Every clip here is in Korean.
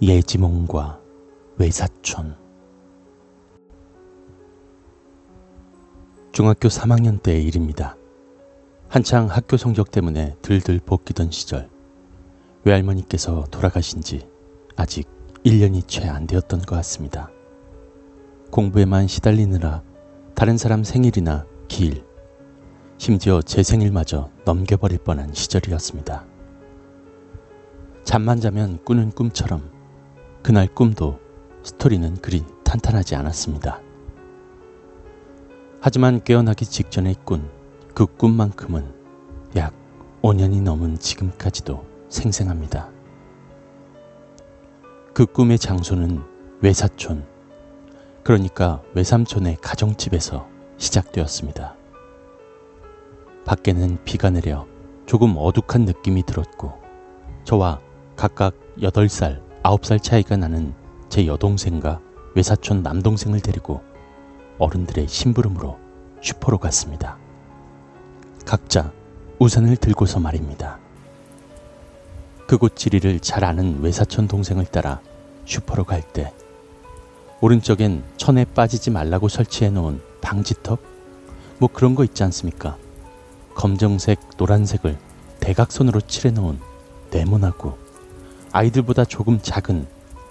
예지몽과 외사촌 중학교 3학년 때의 일입니다. 한창 학교 성적 때문에 들들 볶이던 시절 외할머니께서 돌아가신 지 아직 1년이 채 안 되었던 것 같습니다. 공부에만 시달리느라 다른 사람 생일이나 기일, 심지어 제 생일마저 넘겨버릴 뻔한 시절이었습니다. 잠만 자면 꾸는 꿈처럼 그날 꿈도 스토리는 그리 탄탄하지 않았습니다. 하지만 깨어나기 직전에 꾼그 꿈만큼은 약 5년이 넘은 지금까지도 생생합니다. 그 꿈의 장소는 외사촌, 그러니까 외삼촌의 가정집에서 시작되었습니다. 밖에는 비가 내려 조금 어둑한 느낌이 들었고, 저와 각각 8살, 9살 차이가 나는 제 여동생과 외사촌 남동생을 데리고 어른들의 심부름으로 슈퍼로 갔습니다. 각자 우산을 들고서 말입니다. 그곳 지리를 잘 아는 외사촌 동생을 따라 슈퍼로 갈 때 오른쪽엔 천에 빠지지 말라고 설치해 놓은 방지턱? 뭐 그런 거 있지 않습니까? 검정색, 노란색을 대각선으로 칠해 놓은 네모나고 아이들보다 조금 작은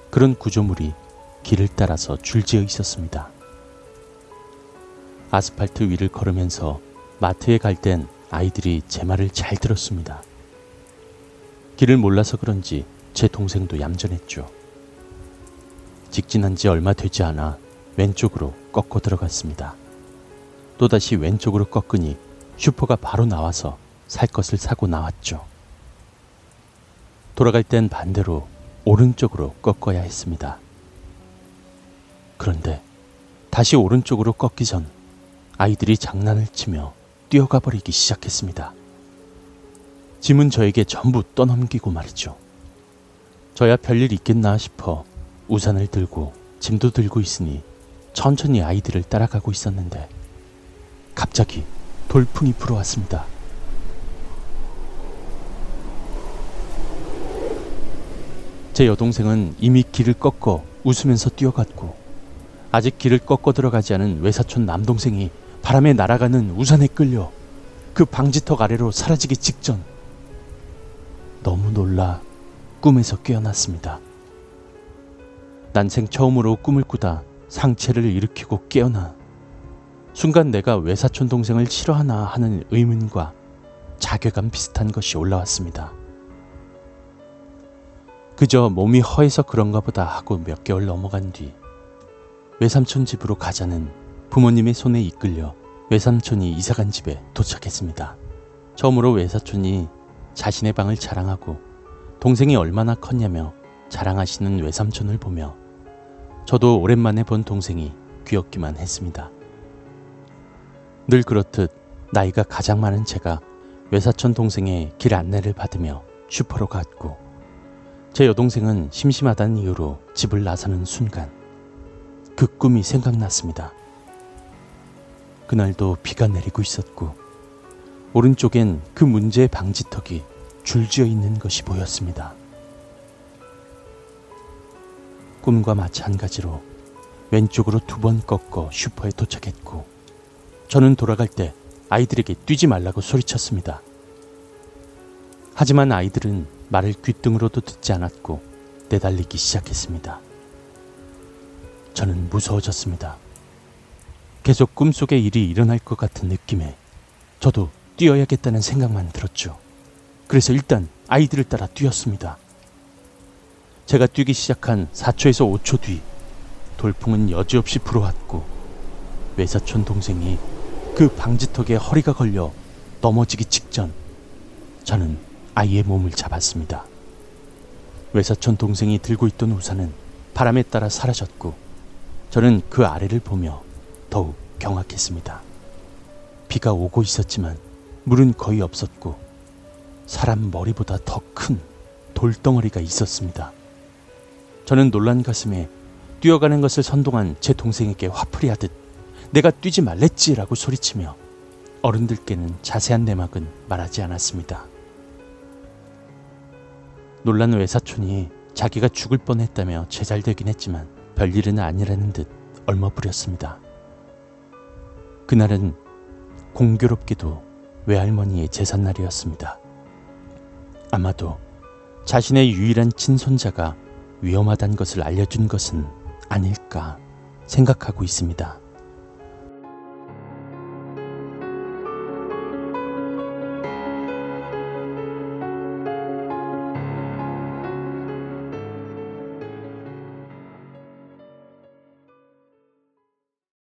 그런 구조물이 길을 따라서 줄지어 있었습니다. 아스팔트 위를 걸으면서 마트에 갈 땐 아이들이 제 말을 잘 들었습니다. 길을 몰라서 그런지 제 동생도 얌전했죠. 직진한 지 얼마 되지 않아 왼쪽으로 꺾어 들어갔습니다. 또다시 왼쪽으로 꺾으니 슈퍼가 바로 나와서 살 것을 사고 나왔죠. 돌아갈 땐 반대로 오른쪽으로 꺾어야 했습니다. 그런데 다시 오른쪽으로 꺾기 전 아이들이 장난을 치며 뛰어가 버리기 시작했습니다. 짐은 저에게 전부 떠넘기고 말이죠. 저야 별일 있겠나 싶어 우산을 들고 짐도 들고 있으니 천천히 아이들을 따라가고 있었는데 갑자기 돌풍이 불어왔습니다. 제 여동생은 이미 길을 꺾어 웃으면서 뛰어갔고 아직 길을 꺾어 들어가지 않은 외사촌 남동생이 바람에 날아가는 우산에 끌려 그 방지턱 아래로 사라지기 직전 너무 놀라 꿈에서 깨어났습니다. 난생 처음으로 꿈을 꾸다 상체를 일으키고 깨어나 순간 내가 외사촌 동생을 싫어하나 하는 의문과 자괴감 비슷한 것이 올라왔습니다. 그저 몸이 허해서 그런가 보다 하고 몇 개월 넘어간 뒤 외삼촌 집으로 가자는 부모님의 손에 이끌려 외삼촌이 이사간 집에 도착했습니다. 처음으로 외사촌이 자신의 방을 자랑하고 동생이 얼마나 컸냐며 자랑하시는 외삼촌을 보며 저도 오랜만에 본 동생이 귀엽기만 했습니다. 늘 그렇듯 나이가 가장 많은 제가 외사촌 동생의 길 안내를 받으며 슈퍼로 갔고 제 여동생은 심심하다는 이유로 집을 나서는 순간 그 꿈이 생각났습니다. 그날도 비가 내리고 있었고 오른쪽엔 그 문제의 방지턱이 줄지어 있는 것이 보였습니다. 꿈과 마찬가지로 왼쪽으로 두 번 꺾어 슈퍼에 도착했고 저는 돌아갈 때 아이들에게 뛰지 말라고 소리쳤습니다. 하지만 아이들은 말을 귓등으로도 듣지 않았고 내달리기 시작했습니다. 저는 무서워졌습니다. 계속 꿈속에 일이 일어날 것 같은 느낌에 저도 뛰어야겠다는 생각만 들었죠. 그래서 일단 아이들을 따라 뛰었습니다. 제가 뛰기 시작한 4초에서 5초 뒤 돌풍은 여지없이 불어왔고 외사촌 동생이 그 방지턱에 허리가 걸려 넘어지기 직전 저는 아이의 몸을 잡았습니다. 외사촌 동생이 들고 있던 우산은 바람에 따라 사라졌고 저는 그 아래를 보며 더욱 경악했습니다. 비가 오고 있었지만 물은 거의 없었고 사람 머리보다 더 큰 돌덩어리가 있었습니다. 저는 놀란 가슴에 뛰어가는 것을 선동한 제 동생에게 화풀이 하듯 내가 뛰지 말랬지라고 소리치며 어른들께는 자세한 내막은 말하지 않았습니다. 놀란 외사촌이 자기가 죽을 뻔했다며 제잘되긴 했지만 별일은 아니라는 듯 얼머부렸습니다. 그날은 공교롭게도 외할머니의 제삿날이었습니다. 아마도 자신의 유일한 친손자가 위험하다는 것을 알려준 것은 아닐까 생각하고 있습니다.